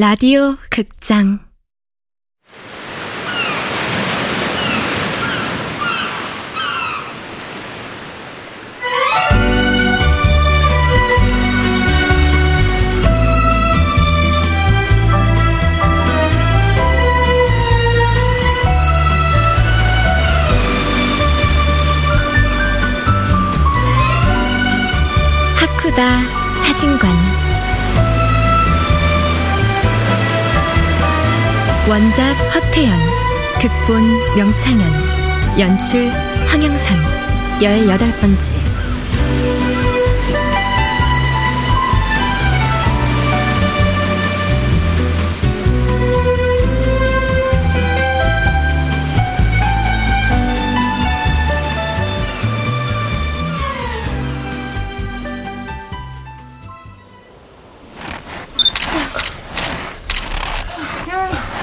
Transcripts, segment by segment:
라디오 극장. 하쿠다 사진관 원작 허태연 극본 명창현 연출 황영선 열여덟 번째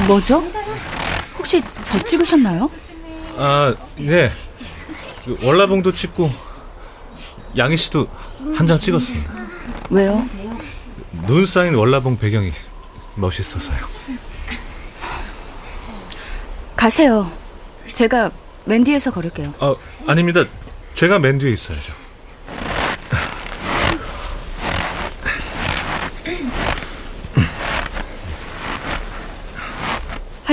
뭐죠? 혹시 저 찍으셨나요? 아, 네. 그 월라봉도 찍고 양희 씨도 한 장 찍었습니다. 왜요? 눈 쌓인 월라봉 배경이 멋있어서요. 가세요. 제가 맨 뒤에서 걸을게요. 아, 아닙니다. 제가 맨 뒤에 있어야죠.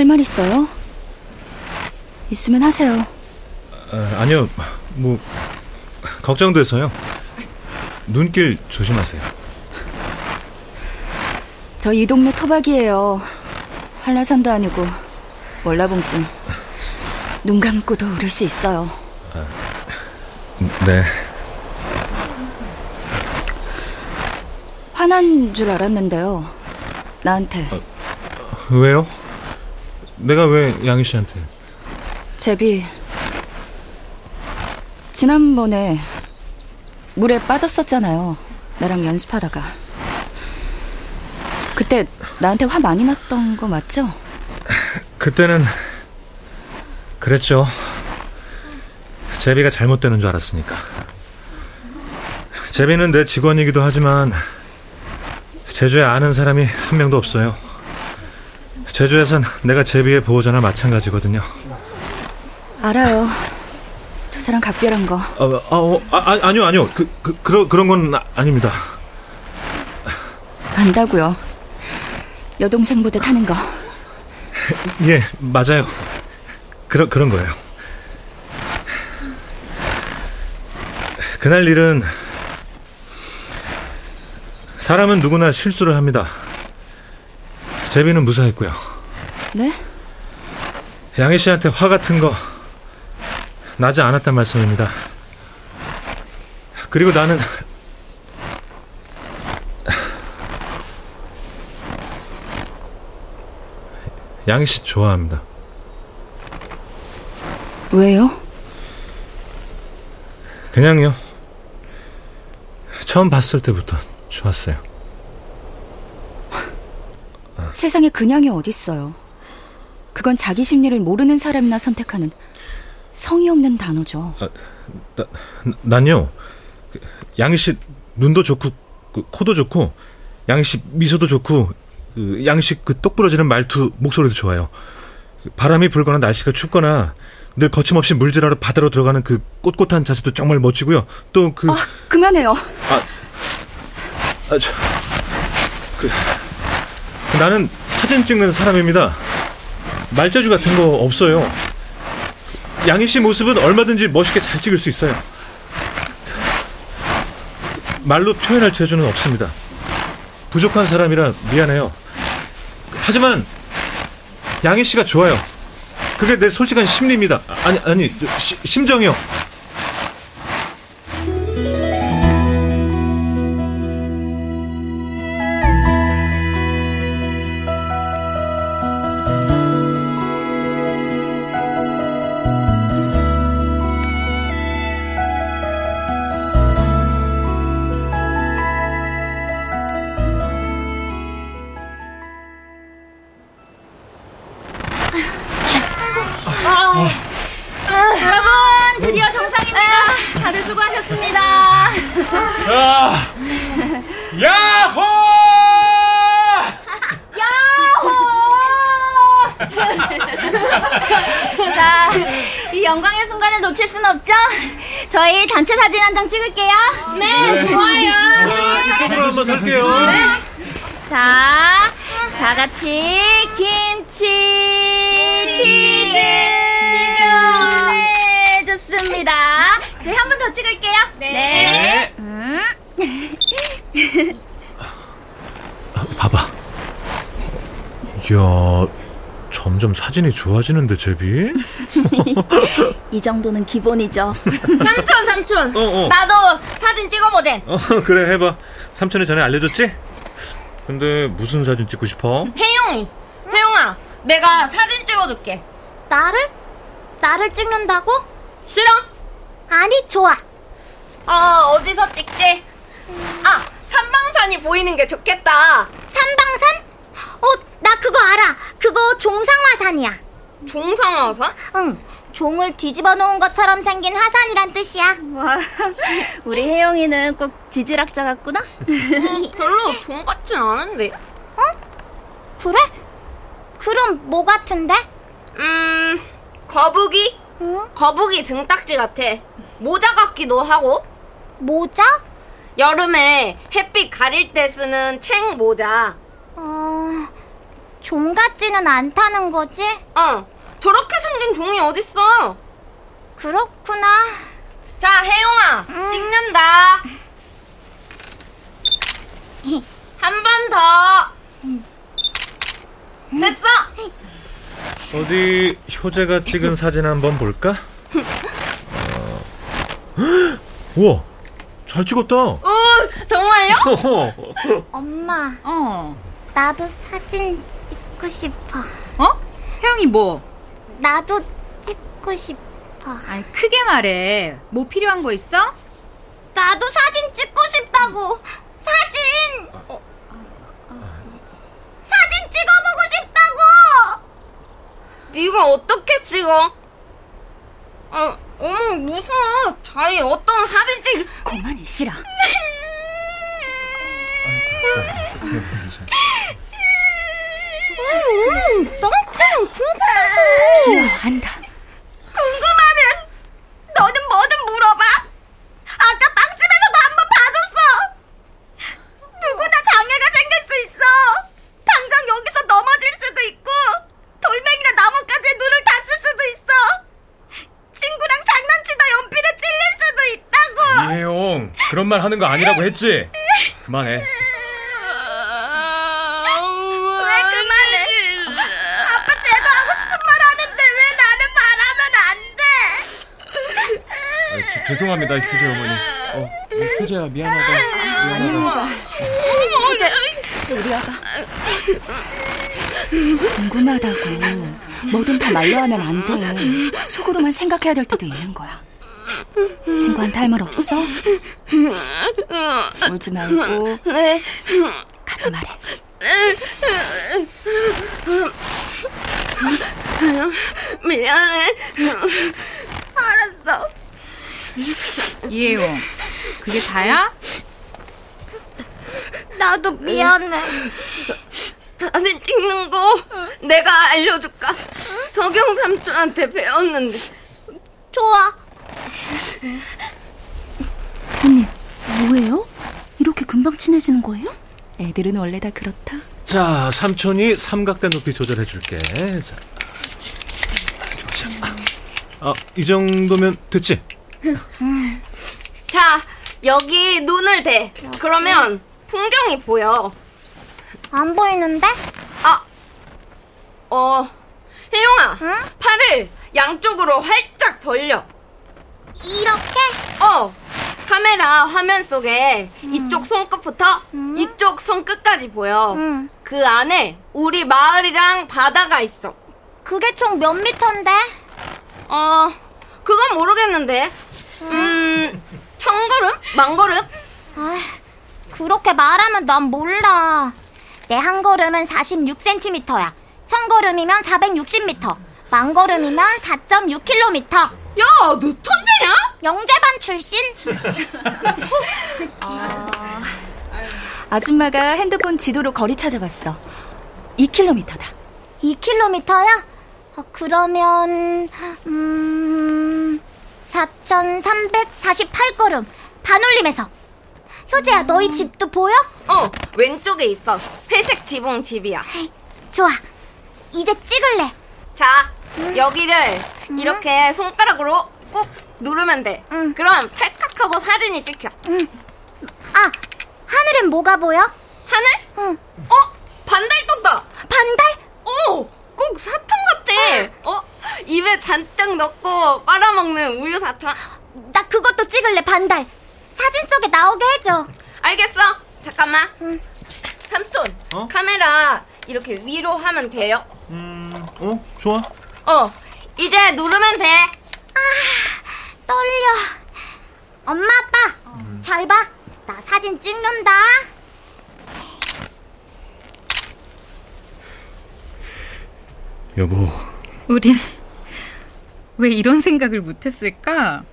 할 말 있어요? 있으면 하세요. 아, 아니요. 뭐 걱정돼서요. 눈길 조심하세요. 저 이 동네 토박이에요. 한라산도 아니고 월라봉증. 눈 감고도 오를 수 있어요. 네. 화난 줄 알았는데요. 나한테 왜요? 내가 왜 양희 씨한테? 제비 지난번에 물에 빠졌었잖아요. 나랑 연습하다가 그때 나한테 화 많이 났던 거 맞죠? 그때는 그랬죠. 제비가 잘못되는 줄 알았으니까. 제비는 내 직원이기도 하지만 제주에 아는 사람이 한 명도 없어요. 제주에선 내가 제비의 보호자나 마찬가지거든요. 알아요. 두 사람 각별한 거. 아, 아, 어, 아, 아, 아니요, 아니요. 그, 그, 그런, 그런 건 아- 아닙니다. 안다고요. 여동생 보듯 하는 거. 예, 맞아요. 그런, 그런 거예요. 그날 일은 사람은 누구나 실수를 합니다. 제비는 무사했고요. 네? 양희 씨한테 화 같은 거 나지 않았단 말씀입니다. 그리고 나는 양희 씨 좋아합니다. 왜요? 그냥요. 처음 봤을 때부터 좋았어요. 세상에 그냥이 어딨어요. 그건 자기 심리를 모르는 사람이나 선택하는 성의 없는 단어죠. 나, 난요. 그, 양희 씨 눈도 좋고 그, 코도 좋고 양희 씨 미소도 좋고 그, 양희 씨그 똑부러지는 말투 목소리도 좋아요. 그 바람이 불거나 날씨가 춥거나 늘 거침없이 물질하러 바다로 들어가는 그 꼿꼿한 자세도 정말 멋지고요. 또 그 아, 그만해요. 아, 저, 그, 나는 사진 찍는 사람입니다. 말재주 같은 거 없어요. 양희 씨 모습은 얼마든지 멋있게 잘 찍을 수 있어요. 말로 표현할 재주는 없습니다. 부족한 사람이라 미안해요. 하지만 양희 씨가 좋아요. 그게 내 솔직한 심리입니다. 아니 아니 저, 시- 심정이요. 여러분 드디어 정상입니다. 다들 수고하셨습니다. 야호! 자, 이 영광의 순간을 놓칠 순 없죠? 저희 단체 사진 한 장 찍을게요. 네, 좋아요. 이쪽으로 한번 살게요. 자, 다 같이 김치, 네. 음. 봐봐. 이야, 점점 사진이 좋아지는데, 제비? 이 정도는 기본이죠. 삼촌 삼촌 어, 어. 나도 사진 찍어보젠 어, 그래, 해봐. 삼촌이 전에 알려줬지? 근데 무슨 사진 찍고 싶어? 혜용이 혜용아 내가 사진 찍어줄게 나를? 나를 찍는다고? 싫어? 아니, 좋아. 어 어디서 찍지? 아 삼방산이 보이는 게 좋겠다 삼방산? 어, 나 그거 알아. 그거 종상화산이야. 종상화산? 응. 종을 뒤집어 놓은 것처럼 생긴 화산이란 뜻이야. 와, 우리 혜영이는 꼭 지질학자 같구나. 별로 종 같진 않은데 그래? 그럼 뭐 같은데? 음 거북이? 응? 거북이 등딱지 같아 모자 같기도 하고 모자? 여름에 햇빛 가릴 때 쓰는 책 모자 어, 종 같지는 않다는 거지? 어 저렇게 생긴 종이 어딨어 그렇구나. 자 혜용아 찍는다 한 번더 됐어 어디 효재가 찍은 사진 한번 볼까? 어... 헉! 우와, 잘 찍었다. 오 정말요? 엄마, 어. 나도 사진 찍고 싶어. 어? 혜영이 뭐? 나도 찍고 싶어. 아니, 크게 말해. 뭐 필요한 거 있어? 나도 사진 찍고 싶다고. 사진. 사진 찍어보고 싶다고. 네가 어떻게 찍어? 어, 어머 무서워 자기 어떤 사진 찍 그만해, 싫어. 난 그냥 궁금해서 귀여워한다. 궁금하면 너는 뭐든 물어봐 아까 빵집에서도 한번 봐줬어 누구나 장애가 생길 수 있어 당장 여기서 넘어질 수도 있고 돌멩이나 나뭇가지에 눈을 다칠 수도 있어 친구랑 장난치다 연필에 찔릴 수도 있다고 이혜용 그런 말 하는 거 아니라고 했지? 그만해 왜 그만해 아빠 쟤도 하고 싶은 말 하는데 왜 나는 말하면 안 돼 아, 지- 죄송합니다 효재 어머니 어, 효재야 미안하다 아닙니다. 이제, 이제 우리 아가. 궁금하다고. 뭐든 다 말로 하면 안 돼. 속으로만 생각해야 될 때도 있는 거야. 친구한테 할 말 없어? 울지 말고 네 가서 말해. 미안해 알았어 이혜용. 그게 다야? 나도 미안해. 사진 찍는 거 내가 알려줄까? 석영 삼촌한테 배웠는데. 좋아. 뭐예요? 이렇게 금방 친해지는 거예요? 애들은 원래 다 그렇다. 자, 삼촌이 삼각대 높이 조절해 줄게. 자. 자. 아, 이 정도면 됐지? 자, 여기 눈을 대. 그러면 풍경이 보여. 안 보이는데? 아, 어, 혜용아, 팔을 양쪽으로 활짝 벌려. 이렇게? 어, 카메라 화면 속에 이쪽 손끝부터 이쪽 손끝까지 보여. 응. 그 안에 우리 마을이랑 바다가 있어. 그게 총 몇 미터인데? 어, 그건 모르겠는데. 음, 천걸음? 만걸음? 아, 그렇게 말하면 난 몰라. 내 한 걸음은 46cm야. 천 걸음이면 460m. 만 걸음이면 4.6km. 야, 너 천재냐? 영재반 출신? 아줌마가 핸드폰 지도로 거리 찾아봤어. 2km다. 2km야? 어, 그러면 음 4,348걸음 반올림에서 효재야 너희 집도 보여? 어, 왼쪽에 있어. 회색 지붕 집이야. 좋아 이제 찍을래 자, 여기를 이렇게 손가락으로 꾹 누르면 돼. 응. 그럼 찰칵하고 사진이 찍혀. 아 하늘엔 뭐가 보여? 하늘? 응 어? 반달 떴다. 반달? 오, 꼭 사탕 같아. 어? 입에 잔뜩 넣고 빨아먹는 우유 사탕. 나 그것도 찍을래 반달 사진 속에 나오게 해줘 알겠어. 잠깐만. 응. 삼촌, 어? 카메라 이렇게 위로 하면 돼요? 음, 어, 좋아. 어, 이제 누르면 돼. 떨려 엄마 아빠 잘봐 나 사진 찍는다 여보, 우린 왜 이런 생각을 못했을까?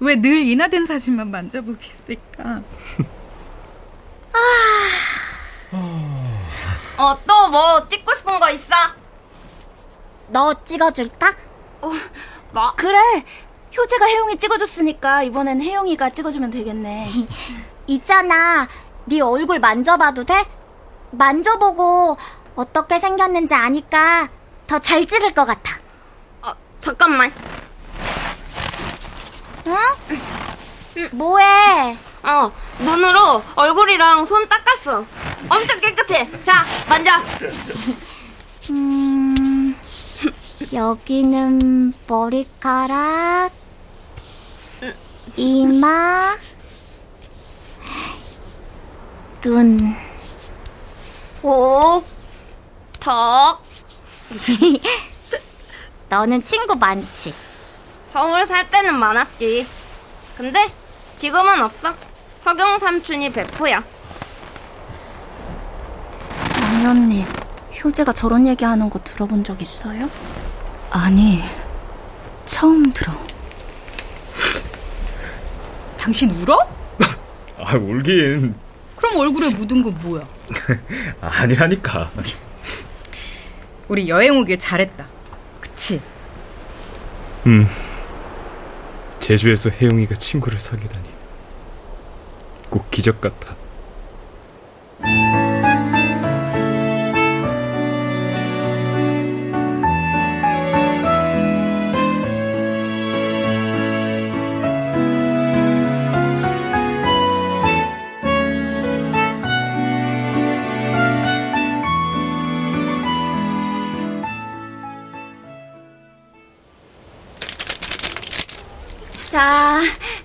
왜늘 인화된 사진만 만져보게 했을까? 어, 또 뭐 찍고 싶은 거 있어? 너 찍어줄까? 뭐? 그래. 효재가 혜영이 찍어줬으니까 이번엔 혜영이가 찍어주면 되겠네. 있잖아 네 얼굴 만져봐도 돼? 만져보고 어떻게 생겼는지 아니까 더 잘 찍을 것 같아 어, 잠깐만. 응? 뭐해? 어, 눈으로 얼굴이랑 손 닦았어. 엄청 깨끗해. 자, 만져. 음, 여기는 머리카락, 이마, 눈. 오, 턱. 너는 친구 많지? 서울 살 때는 많았지. 근데 지금은 없어. 석영 삼촌이 베프야. 아니 언니, 효재가 저런 얘기하는 거 들어본 적 있어요? 아니, 처음 들어. 당신 울어? 아 울긴 그럼 얼굴에 묻은 건 뭐야? 아니라니까. 우리 여행 오길 잘했다. 그치? 음, 제주에서 혜영이가 친구를 사귀다니 꼭 기적 같아.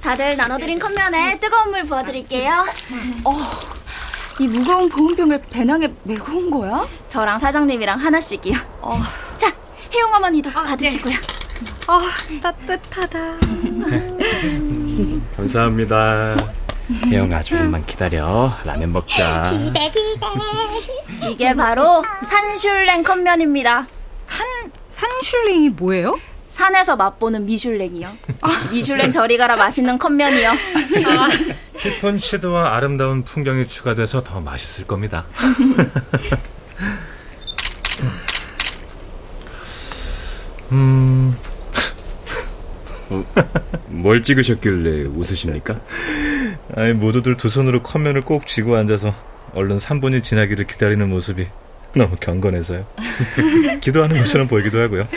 다들 나눠드린 컵면에 뜨거운 물 부어드릴게요. 어, 이 무거운 보온병을 배낭에 메고 온 거야? 저랑 사장님이랑 하나씩이요. 어. 자, 혜영 어머니도 받으시고요. 아, 따뜻하다. 감사합니다. 혜영아 조금만 기다려. 라면 먹자. 기대 기대. 이게 바로 산슐랭 컵면입니다. 산, 산슐랭이 뭐예요? 산에서 맛보는 미슐랭이요. 미슐랭 저리 가라 맛있는 컵면이요. 피톤 치드와 아름다운 풍경이 추가돼서 더 맛있을 겁니다. 음, 뭘 찍으셨길래 웃으십니까? 아니 모두들 두 손으로 컵면을 꼭 쥐고 앉아서 얼른 3분이 지나기를 기다리는 모습이 너무 경건해서요. 기도하는 것처럼 보이기도 하고요.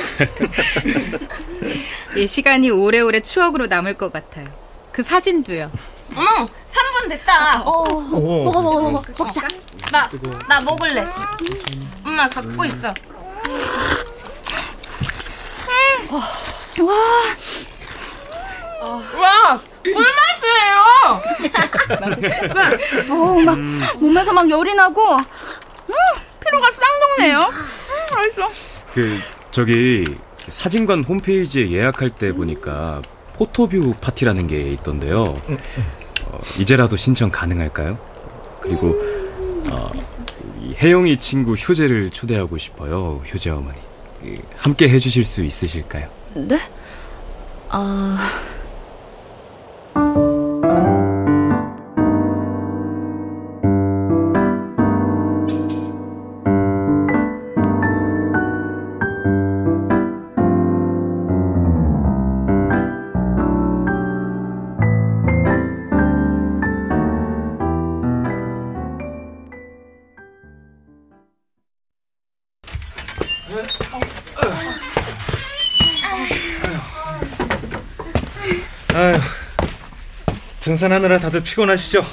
이 시간이 오래오래 추억으로 남을 것 같아요. 그 사진도요. 어머, 3분 됐다. 오, 먹어 먹어 먹어. 먹자. 나, 나 먹을래. 엄마 갖고 있어. 와, 꿀맛이에요. 어, 막 몸에서 막 열이 나고, 음, 피로가 쌍둥네요. 음, 맛있어. 그 저기 사진관 홈페이지에 예약할 때 보니까 포토뷰 파티라는 게 있던데요. 어, 이제라도 신청 가능할까요? 그리고 어, 이 혜영이 친구 효재를 초대하고 싶어요. 효재 어머니. 그, 함께 해주실 수 있으실까요? 네? 아. 아 등산하느라 다들 피곤하시죠?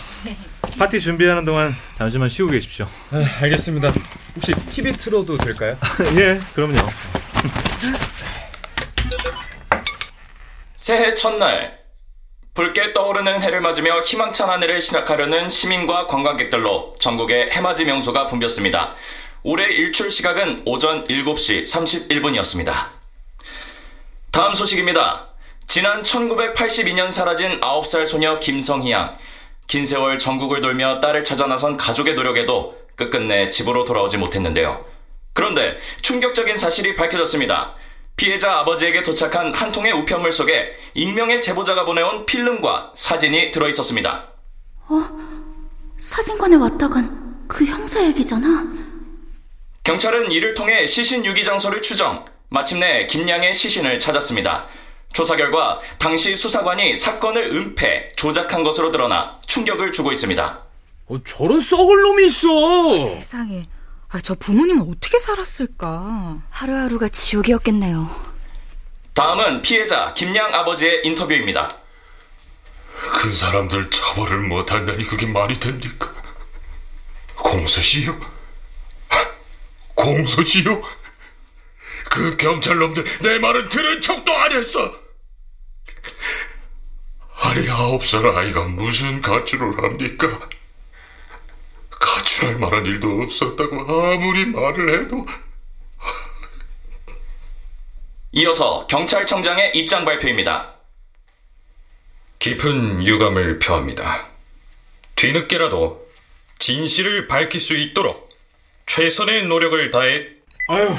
파티 준비하는 동안 잠시만 쉬고 계십시오. 아, 알겠습니다. 혹시 TV 틀어도 될까요? 예, 그럼요. 새해 첫날 붉게 떠오르는 해를 맞으며 희망찬 한 해를 시작하려는 시민과 관광객들로 전국의 해맞이 명소가 붐볐습니다. 올해 일출 시각은 오전 7시 31분이었습니다. 다음 소식입니다. 지난 1982년 사라진 9살 소녀 김성희 양. 긴 세월 전국을 돌며 딸을 찾아 나선 가족의 노력에도 끝끝내 집으로 돌아오지 못했는데요. 그런데 충격적인 사실이 밝혀졌습니다. 피해자 아버지에게 도착한 한 통의 우편물 속에 익명의 제보자가 보내온 필름과 사진이 들어 있었습니다. 어? 사진관에 왔다 간 그 형사 얘기잖아. 경찰은 이를 통해 시신 유기 장소를 추정, 마침내 김양의 시신을 찾았습니다. 조사 결과 당시 수사관이 사건을 은폐, 조작한 것으로 드러나 충격을 주고 있습니다. 어, 저런 썩을 놈이 있어! 세상에. 아, 저 부모님은 어떻게 살았을까? 하루하루가 지옥이었겠네요. 다음은 피해자 김양 아버지의 인터뷰입니다. 그 사람들 처벌을 못한다니 그게 말이 됩니까? 공소시효? 공소시효? 그 경찰놈들 내 말을 들은 척도 안 했어! 아홉 살 아이가 무슨 가출을 합니까? 가출할 만한 일도 없었다고 아무리 말을 해도 이어서 경찰청장의 입장 발표입니다. 깊은 유감을 표합니다. 뒤늦게라도 진실을 밝힐 수 있도록 최선의 노력을 다해 아유.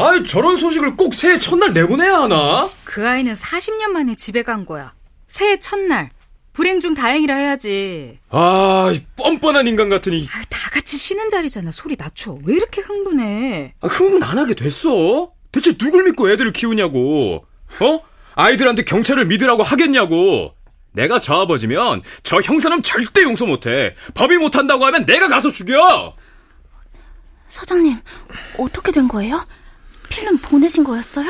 아이 저런 소식을 꼭 새해 첫날 내보내야 하나? 그 아이는 40년 만에 집에 간 거야. 새해 첫날. 불행 중 다행이라 해야지. 아, 뻔뻔한 인간 같으니. 아유, 다 같이 쉬는 자리잖아. 소리 낮춰. 왜 이렇게 흥분해? 아, 흥분 안 하게 됐어? 대체 누굴 믿고 애들을 키우냐고. 어? 아이들한테 경찰을 믿으라고 하겠냐고. 내가 저 아버지면 저 형사는 절대 용서 못해. 법이 못한다고 하면 내가 가서 죽여. 사장님, 어떻게 된 거예요? 필름 보내신 거였어요?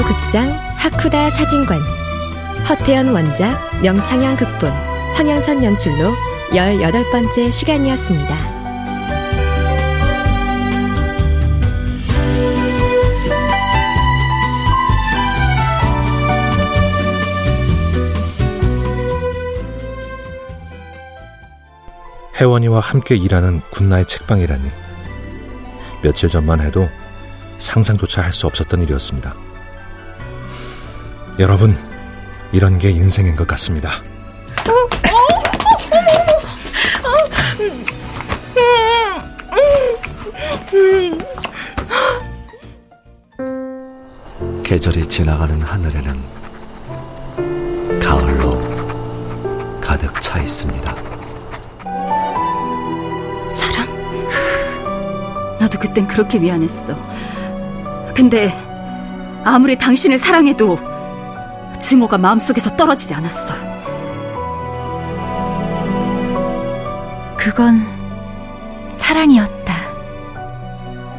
라디오 극장 하쿠다 사진관 허태연 원작 명창현 극본 황영선 연출로 18번째 시간이었습니다. 혜원이와 함께 일하는 군나의 책방이라니 며칠 전만 해도 상상조차 할 수 없었던 일이었습니다. 여러분, 이런 게 인생인 것 같습니다. 계절이 지나가는 하늘에는 가을로 가득 차 있습니다. 사랑? 나도 그땐 그렇게 미안했어. 근데 아무리 당신을 사랑해도 증오가 마음속에서 떨어지지 않았어. 그건 사랑이었다.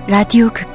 라디오 극